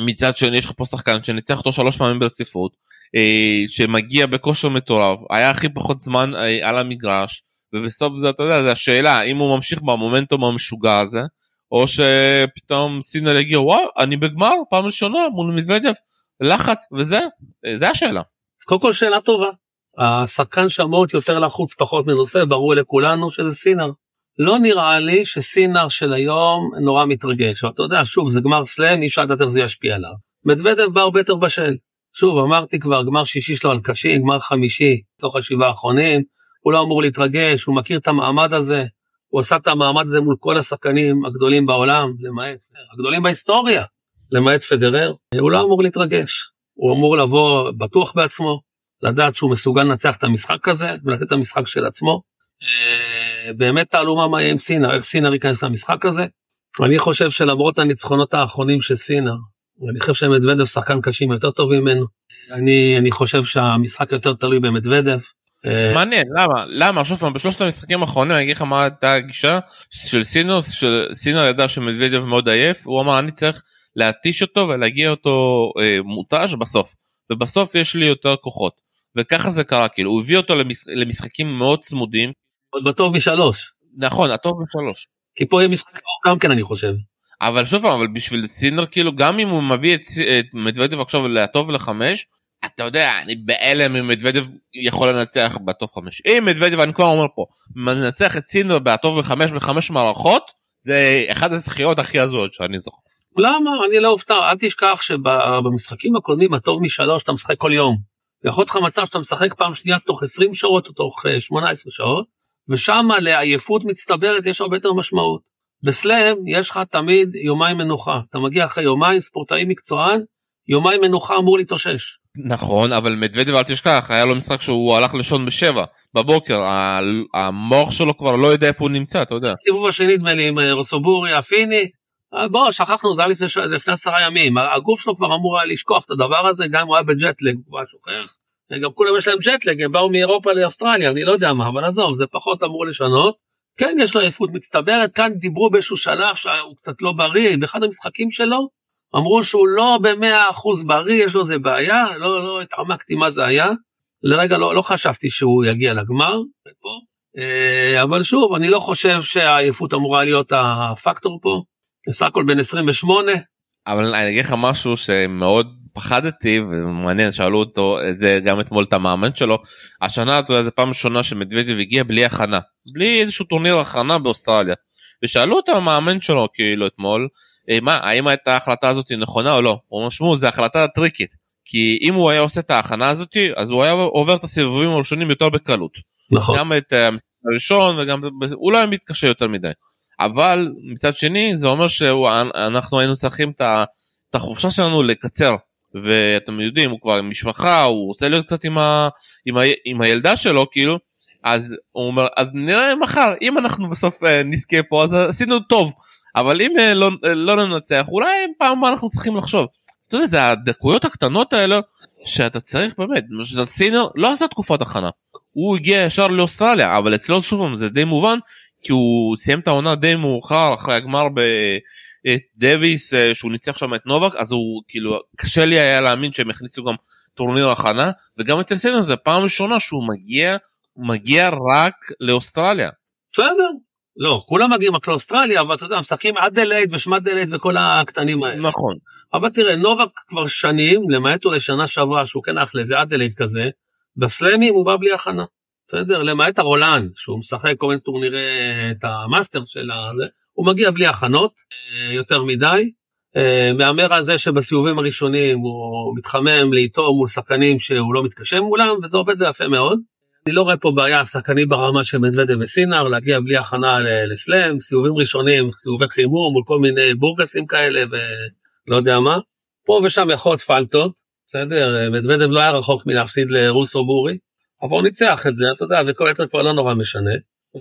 מצד שני יש לך פה שחקן שניצח אותו שלוש פעמים ברציפות אה, שמגיע בכושר מטורף היה הכי פחות זמן אה, על המגרש ובסוף זה אתה יודע זה השאלה אם הוא ממשיך במומנטום המשוגע הזה או שפתאום סינר יגיע וואו אני בגמר פעם ראשונה מול מדוודב לחץ וזה זה השאלה. קודם כל שאלה טובה השחקן שאמור יותר לחוץ פחות מנושא ברור לכולנו שזה סינר. לא נראה לי שסינר של היום נורא מתרגש אתה יודע שוב זה גמר סלאם אי אפשר לדעת איך זה ישפיע עליו. מדוודב בא הרבה יותר בשל. שוב אמרתי כבר גמר שישי שלו על קשים גמר חמישי תוך השבעה האחרונים הוא לא אמור להתרגש הוא מכיר את המעמד הזה הוא עשה את המעמד הזה מול כל השחקנים הגדולים בעולם למעט הגדולים בהיסטוריה למעט פדרר הוא לא אמור להתרגש הוא אמור לבוא בטוח בעצמו לדעת שהוא מסוגל לנצח את המשחק הזה ולתת את המשחק של עצמו. אה, באמת תעלומה מה יהיה עם סינר, איך סינר ייכנס למשחק הזה. אני חושב שלמרות הניצחונות האחרונים של סינר, אני חושב שמדוודב שחקן קשים יותר טוב ממנו. אני, אני חושב שהמשחק יותר תלוי במדוודב. אה, מעניין למה למה פעם בשלושת המשחקים האחרונים אני אגיד לך מה הייתה הגישה של סינר של סינר ידע שמדוודב מאוד עייף הוא אמר אני צריך להתיש אותו ולהגיע אותו אה, מותש בסוף ובסוף יש לי יותר כוחות וככה זה קרה כאילו הוא הביא אותו למש... למשחקים מאוד צמודים. עוד בטוב משלוש. נכון הטוב משלוש. כי פה יהיה משחק גם כן אני חושב. אבל שוב פעם אבל בשביל סינר כאילו גם אם הוא מביא את, את מדוודב עכשיו לטוב לחמש אתה יודע אני בהלם אם מדוודב יכול לנצח בטוב חמש אם מדוודב אני כבר אומר פה מנצח את סינר בטוב לחמש בחמש מערכות זה אחד הזכיות הכי הזויות שאני זוכר. למה אני לא אופתע אל תשכח שבמשחקים הקודמים הטוב משלוש אתה משחק כל יום. יכול להיות לך מצב שאתה משחק פעם שנייה תוך 20 שעות או תוך 18 אה, שעות, ושם לעייפות מצטברת יש הרבה יותר משמעות. בסלאם יש לך תמיד יומיים מנוחה, אתה מגיע אחרי יומיים, ספורטאי מקצוען, יומיים מנוחה אמור להתאושש. נכון, אבל מדוודב אל תשכח, היה לו משחק שהוא הלך לישון בשבע בבוקר, המוח שלו כבר לא יודע איפה הוא נמצא, אתה יודע. סיבוב השני נדמה לי עם אה, רוסובורי, אפיני, אה, בוא שכחנו זה היה לפני, לפני עשרה ימים הגוף שלו כבר אמור היה לשכוח את הדבר הזה גם אם הוא היה בג'טלג הוא היה שוכח גם כולם יש להם ג'טלג הם באו מאירופה לאוסטרליה אני לא יודע מה אבל עזוב זה פחות אמור לשנות. כן יש לו עייפות מצטברת כאן דיברו באיזשהו שלב שהוא קצת לא בריא באחד המשחקים שלו אמרו שהוא לא במאה אחוז בריא יש לו איזה בעיה לא לא התעמקתי מה זה היה לרגע לא, לא חשבתי שהוא יגיע לגמר. אה, אבל שוב אני לא חושב שהעייפות אמורה להיות הפקטור פה. בסך הכל בן 28. אבל אני אגיד לך משהו שמאוד פחדתי ומעניין שאלו אותו את זה גם אתמול את המאמן שלו השנה זו פעם ראשונה שמדוודיו הגיע בלי הכנה בלי איזשהו טורניר הכנה באוסטרליה ושאלו את המאמן שלו כאילו אתמול אה, מה האם הייתה ההחלטה הזאת נכונה או לא הוא אומר שמעו זה החלטה טריקית כי אם הוא היה עושה את ההכנה הזאת אז הוא היה עובר את הסיבובים הראשונים יותר בקלות. נכון. גם את המשחק הראשון וגם היה מתקשה יותר מדי. אבל מצד שני זה אומר שאנחנו היינו צריכים את החופשה שלנו לקצר. ואתם יודעים הוא כבר עם משפחה הוא רוצה להיות קצת עם, ה, עם, ה, עם הילדה שלו כאילו. אז הוא אומר אז נראה מחר. אם אנחנו בסוף אה, נזכה פה אז עשינו טוב. אבל אם אה, לא, אה, לא ננצח אולי פעם הבאה אנחנו צריכים לחשוב. אתה יודע זה הדקויות הקטנות האלה שאתה צריך באמת. סינר לא עשה תקופת הכנה. הוא הגיע ישר לאוסטרליה אבל אצלו שוב זה די מובן כי הוא סיים את העונה די מאוחר אחרי הגמר בדוויס שהוא ניצח שם את נובק אז הוא כאילו קשה לי היה להאמין שהם הכניסו גם טורניר הכנה וגם אצל סינר זה פעם ראשונה שהוא מגיע מגיע רק לאוסטרליה. בסדר. לא, כולם מגיעים רק לאוסטרליה, אבל אתה יודע, משחקים אדלייד ושמט דלייד וכל הקטנים האלה. נכון. אבל תראה, נובק כבר שנים, למעט אולי שנה שעברה שהוא כן הלך לאיזה אדלייד כזה, בסלאמים הוא בא בלי הכנה. בסדר? למעט הרולן, שהוא משחק כל מיני טורנירי, את המאסטר של הזה, הוא מגיע בלי הכנות, אה, יותר מדי. אה, מהמר על זה שבסיבובים הראשונים הוא מתחמם לאיטו מול שחקנים שהוא לא מתקשה מולם, וזה עובד יפה מאוד. אני לא רואה פה בעיה שחקנים ברמה של מדוודב וסינר להגיע בלי הכנה לסלאם סיבובים ראשונים סיבובי חימום מול כל מיני בורגסים כאלה ולא יודע מה. פה ושם יכול להיות פלטות בסדר מדוודב לא היה רחוק מלהפסיד לרוסו בורי אבל הוא ניצח את זה אתה יודע וכל היתר כבר לא נורא משנה.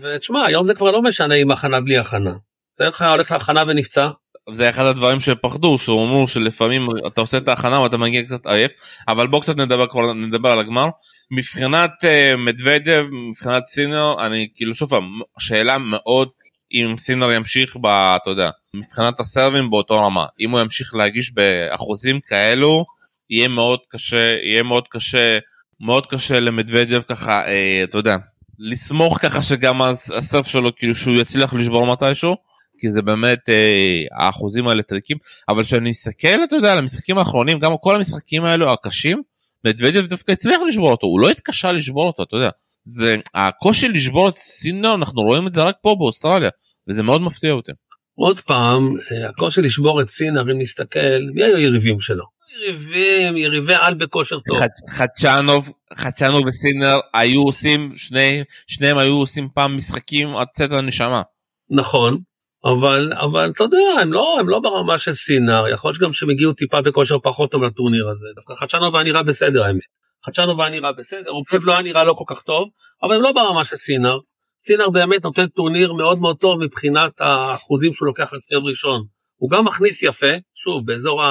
ותשמע היום זה כבר לא משנה עם הכנה בלי הכנה. תאר לך הולך להכנה ונפצע זה אחד הדברים שפחדו שאומרו שלפעמים אתה עושה את ההכנה ואתה מגיע קצת עייף אבל בוא קצת נדבר כבר נדבר על הגמר מבחינת uh, מדוודב מבחינת סינר אני כאילו שוב פעם שאלה מאוד אם סינר ימשיך ב... אתה יודע מבחינת הסרבים באותו רמה אם הוא ימשיך להגיש באחוזים כאלו יהיה מאוד קשה יהיה מאוד קשה מאוד קשה למדוודב ככה אה, אתה יודע לסמוך ככה שגם הסרף שלו כאילו שהוא יצליח לשבור מתישהו. כי זה באמת אה, האחוזים האלה טריקים אבל כשאני מסתכל אתה יודע על המשחקים האחרונים גם כל המשחקים האלו הקשים מדוודב דווקא הצליח לשבור אותו הוא לא התקשה לשבור אותו אתה יודע זה הקושי לשבור את סינר אנחנו רואים את זה רק פה באוסטרליה וזה מאוד מפתיע אותי. עוד פעם אה, הקושי לשבור את סינר אם נסתכל מי היו יריבים שלו. יריבים יריבי על בכושר טוב. חדשנוב חדשנוב וסינר היו עושים שני שניהם היו עושים פעם משחקים עד צאת הנשמה. נכון אבל אבל אתה יודע הם לא הם לא ברמה של סינר יכול להיות שגם שהם הגיעו טיפה בכושר פחות טוב לטורניר הזה דווקא חדשנוב היה נראה בסדר האמת. חדשנוב היה נראה בסדר פשוט לא היה נראה לא כל כך טוב אבל הם לא ברמה של סינר. סינר באמת נותן טורניר מאוד מאוד טוב מבחינת האחוזים שהוא לוקח על סרב ראשון. הוא גם מכניס יפה שוב באזור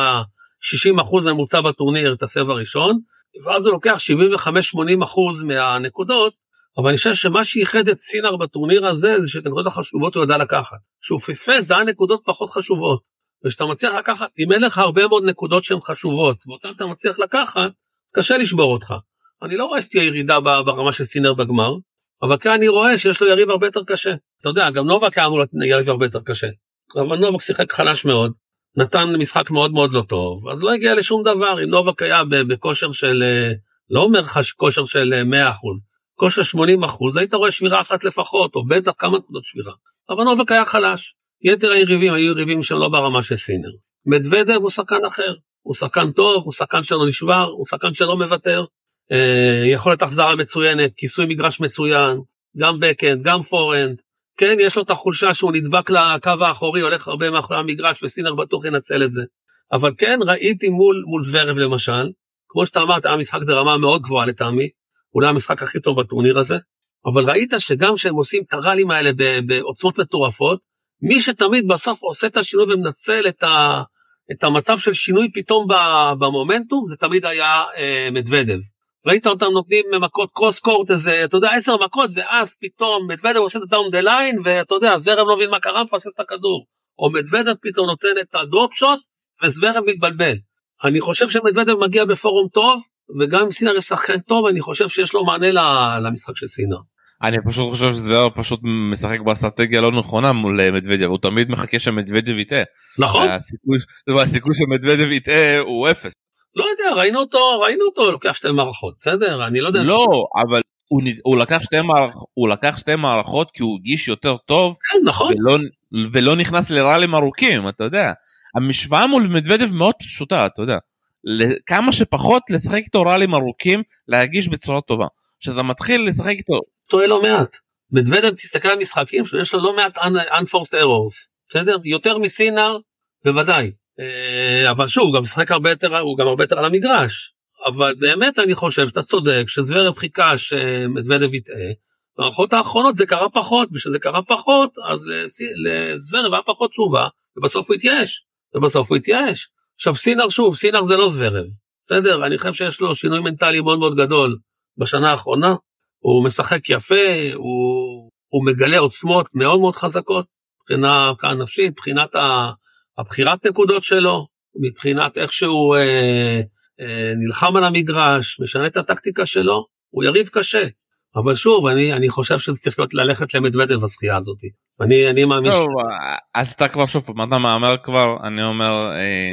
ה-60% ממוצע בטורניר את הסרב הראשון ואז הוא לוקח 75-80% מהנקודות אבל אני חושב שמה שאיחד את סינר בטורניר הזה זה שאת הנקודות החשובות הוא ידע לקחת. שהוא פספס זה הנקודות פחות חשובות. וכשאתה מצליח לקחת, אם אין לך הרבה מאוד נקודות שהן חשובות ואותן אתה מצליח לקחת, קשה לשבור אותך. אני לא רואה שתהיה ירידה ברמה של סינר בגמר, אבל כאן אני רואה שיש לו יריב הרבה יותר קשה. אתה יודע, גם נובק היה אמור להיות יריב הרבה יותר קשה. אבל נובק שיחק חלש מאוד, נתן משחק מאוד מאוד לא טוב, אז לא הגיע לשום דבר. אם נובק היה בכושר של, אה, לא אומר לך כושר של 100%, אה, כושר 80 אחוז, היית רואה שבירה אחת לפחות, או בטח כמה נקודות שבירה. אבל נובק היה חלש. יתר היריבים היו יריבים שהם לא ברמה של סינר. מדוודב הוא שחקן אחר, הוא שחקן טוב, הוא שחקן שלא נשבר, הוא שחקן שלא מוותר, אה, יכולת החזרה מצוינת, כיסוי מגרש מצוין, גם בקאנד, גם פורנד. כן, יש לו את החולשה שהוא נדבק לקו האחורי, הולך הרבה מאחורי המגרש, וסינר בטוח ינצל את זה. אבל כן, ראיתי מול, מול זוורב למשל, כמו שאתה אמרת, היה משחק ברמה מאוד גבוהה לטעמי, אולי המשחק הכי טוב בטורניר הזה, אבל ראית שגם כשהם עושים את הראלים האלה בעוצמות מטורפות, מי שתמיד בסוף עושה את השינוי ומנצל את, ה, את המצב של שינוי פתאום במומנטום, זה תמיד היה אה, מדוודב. ראית אותם נותנים מכות cross court איזה, אתה יודע, עשר מכות, ואז פתאום מדוודב עושה את ה down the line, ואתה יודע, זוורב לא מבין מה קרה, מפספס את הכדור. או מדוודב פתאום נותן את ה drop shot, וזוורב מתבלבל. אני חושב שמדוודב מגיע ב form טוב, וגם אם סינר ישחק טוב אני חושב שיש לו מענה למשחק של סינר. אני פשוט חושב שזה פשוט משחק באסטרטגיה לא נכונה מול אה, מדוודיו הוא תמיד מחכה שמדוודיו יטעה. נכון. הסיכוי שמדוודיו יטעה הוא אפס. לא יודע ראינו אותו ראינו אותו לוקח שתי מערכות בסדר אני לא יודע. לא אבל הוא, הוא לקח שתי מערכות הוא לקח שתי מערכות כי הוא הגיש יותר טוב. כן נכון. ולא, ולא נכנס לראלים ארוכים אתה יודע. המשוואה מול מדוודיו מאוד פשוטה אתה יודע. כמה שפחות לשחק איתו ראלים ארוכים להגיש בצורה טובה. כשאתה מתחיל לשחק איתו. טועה לא מעט. מדוודב תסתכל על משחקים שיש לו לא מעט unforced errors בסדר יותר מסינר בוודאי אבל שוב הוא גם משחק הרבה יותר הוא גם הרבה יותר על המגרש אבל באמת אני חושב שאתה צודק שזוורב חיכה שמדוודב יטעה במערכות האחרונות זה קרה פחות, ושזה קרה פחות, אז לזוורב היה פחות תשובה, ובסוף הוא התייאש, ובסוף הוא התייאש. עכשיו סינר שוב, סינר זה לא זוורב, בסדר? אני חושב שיש לו שינוי מנטלי מאוד מאוד גדול בשנה האחרונה, הוא משחק יפה, הוא, הוא מגלה עוצמות מאוד מאוד חזקות, מבחינה נפשית, מבחינת הבחירת נקודות שלו, מבחינת איך שהוא אה, אה, נלחם על המגרש, משנה את הטקטיקה שלו, הוא יריב קשה. אבל שוב, אני, אני חושב שזה צריך להיות ללכת למדוודב בזכייה הזאת. אני, אני מאמין ש... אז אתה כבר שוב, מה אתה מהמר כבר? אני אומר, אה,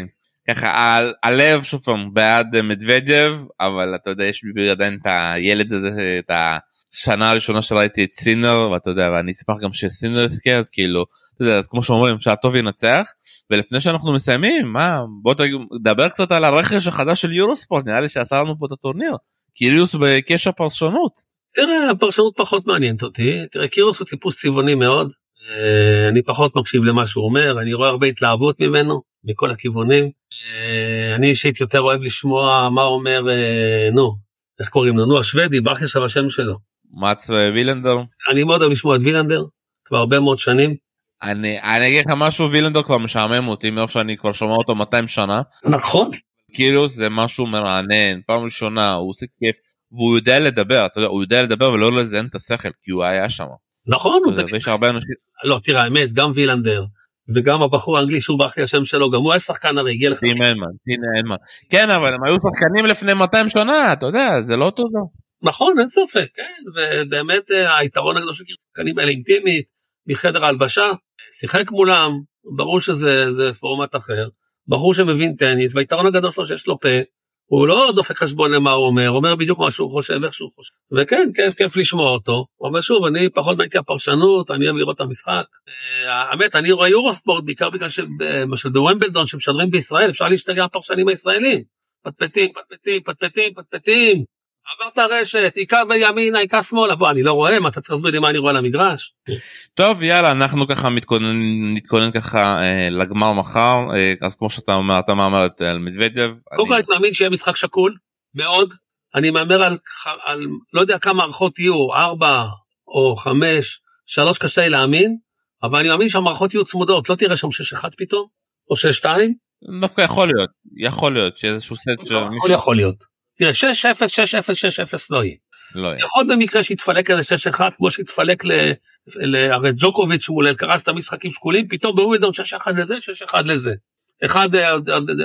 ככה, על, הלב שוב פעם בעד מדוודב, אבל אתה יודע, יש בי עדיין את הילד הזה, את השנה הראשונה שראיתי את סינר, ואתה יודע, ואני אשמח גם שסינר יזכה, אז כאילו, אתה יודע, אז כמו שאומרים, שהטוב ינצח. ולפני שאנחנו מסיימים, מה, בוא תדבר קצת על הרכש החדש של יורוספורט, נראה לי שעשה לנו פה את הטורניר. קיריוס בקשר פרשנות. תראה, הפרשנות פחות מעניינת אותי. תראה, קירוס הוא טיפוס צבעוני מאוד. אה, אני פחות מקשיב למה שהוא אומר, אני רואה הרבה התלהבות ממנו, מכל הכיוונים. אה, אני אישית יותר אוהב לשמוע מה אומר, אה, נו, איך קוראים לו? נו, השוודי, ברח עכשיו השם שלו. מאץ וילנדר. אני מאוד אוהב לשמוע את וילנדר, כבר הרבה מאוד שנים. אני, אני אגיד לך משהו, וילנדר כבר משעמם אותי מאיפה שאני כבר שומע אותו 200 שנה. נכון. כאילו זה משהו מרענן, פעם ראשונה, הוא עושה כיף. והוא יודע לדבר, אתה יודע, הוא יודע לדבר ולא לזיין את השכל, כי הוא היה שם. נכון, הוא תגיד. ויש הרבה אנשים... לא, תראה, האמת, גם וילנדר, וגם הבחור האנגלי שהוא ברח לי השם שלו, גם הוא היה שחקן הרי, הגיע לך. טים הנמן, טים הנמן. כן, אבל הם היו שחקנים לפני 200 שנה, אתה יודע, זה לא אותו דבר. נכון, אין ספק, כן, ובאמת אה, היתרון הגדול של השחקנים האלה אינטימית, מחדר ההלבשה, שיחק מולם, ברור שזה פורמט אחר, ברור שמבין טניס, והיתרון הגדול שלו שיש לו פה, הוא לא דופק חשבון למה הוא אומר, אומר בדיוק מה שהוא חושב, איך שהוא חושב. וכן, כיף, כיף לשמוע אותו, אבל שוב, אני פחות מעניין הפרשנות, אני אוהב לראות את המשחק. אה, האמת, אני רואה יורוספורט בעיקר בגלל שלמשל בוומבלדון שמשדרים בישראל, אפשר להשתגע הפרשנים הישראלים. פטפטים, פטפטים, פטפטים, פטפטים. עברת רשת, עיקר בימינה, עיקר שמאלה, בוא, אני לא רואה, מה אתה צריך להסביר לי מה אני רואה למגרש? טוב, יאללה, אנחנו ככה מתכונן, נתכונן ככה אה, לגמר מחר, אה, אז כמו שאתה אומר, אתה מהמר על מדוודב. קודם כל אני מאמין שיהיה משחק שקול, מאוד. אני מהמר על, על, לא יודע כמה מערכות יהיו, ארבע או חמש, שלוש קשה לי להאמין, אבל אני מאמין שהמערכות יהיו צמודות, לא תראה שם שש אחד פתאום, או שש שתיים. דווקא יכול להיות, יכול להיות שאיזשהו סט של... הכל יכול להיות. תראה 6-0, 6-0, 6-0 לא יהיה. לא יהיה. יכול במקרה שיתפלק איזה 6-1 כמו שהתפלק הרי ג'וקוביץ' מול אלקרס את המשחקים שקולים פתאום בווידאון 6-1 לזה 6-1 לזה. אחד אה,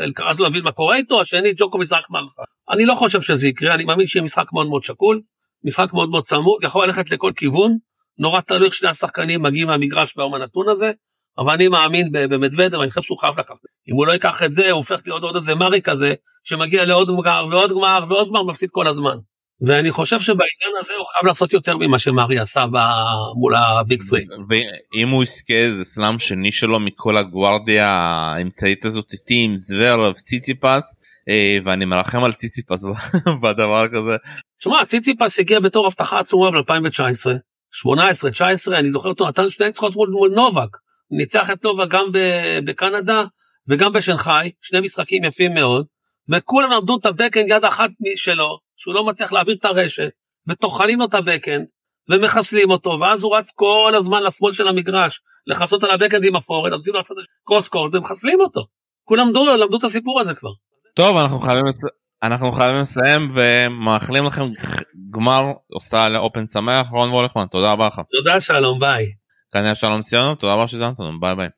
אלקרס לא הבין מה קורה איתו השני ג'וקוביץ' רק מערכה. אני לא חושב שזה יקרה אני מאמין שיהיה משחק מאוד מאוד שקול משחק מאוד מאוד צמוד יכול ללכת לכל כיוון נורא תלוי איך שני השחקנים מגיעים מהמגרש ביום הנתון הזה אבל אני מאמין במדוודב, אני חושב שהוא חייב לקחת. אם הוא לא ייקח את זה, הוא הופך להיות עוד איזה מרי כזה, שמגיע לעוד גמר ועוד גמר ועוד גמר, מפסיד כל הזמן. ואני חושב שבעידן הזה הוא חייב לעשות יותר ממה שמרי עשה מול הביג סרי. ואם הוא יזכה זה סלאם שני שלו מכל הגוורדיה האמצעית הזאת איתי עם זוורב ציציפס אה, ואני מרחם על ציציפס בדבר כזה. שמע ציציפס הגיע בתור הבטחה עצומה ב-2019 18 19 אני זוכר אותו נתן שני ניצחונות מול נובק ניצח את נובה גם בקנדה וגם בשנגחאי, שני משחקים יפים מאוד, וכולם עמדו את הבקן יד אחת שלו, שהוא לא מצליח להעביר את הרשת, וטוחנים לו את ה backhand, ומחסלים אותו, ואז הוא רץ כל הזמן לשמאל של המגרש, לכסות על ה backhand עם ה forehand, נותנים לו לעשות cross court, ומחסלים אותו. כולם למדו, למדו את הסיפור הזה כבר. טוב, אנחנו חייבים, אנחנו חייבים לסיים ומאחלים לכם גמר אוסטרליה אופן שמח רון וולכמן תודה רבה לך. תודה שלום ביי. כאן היה שלום ציונו, תודה רבה שהזמנת לנו, ביי ביי.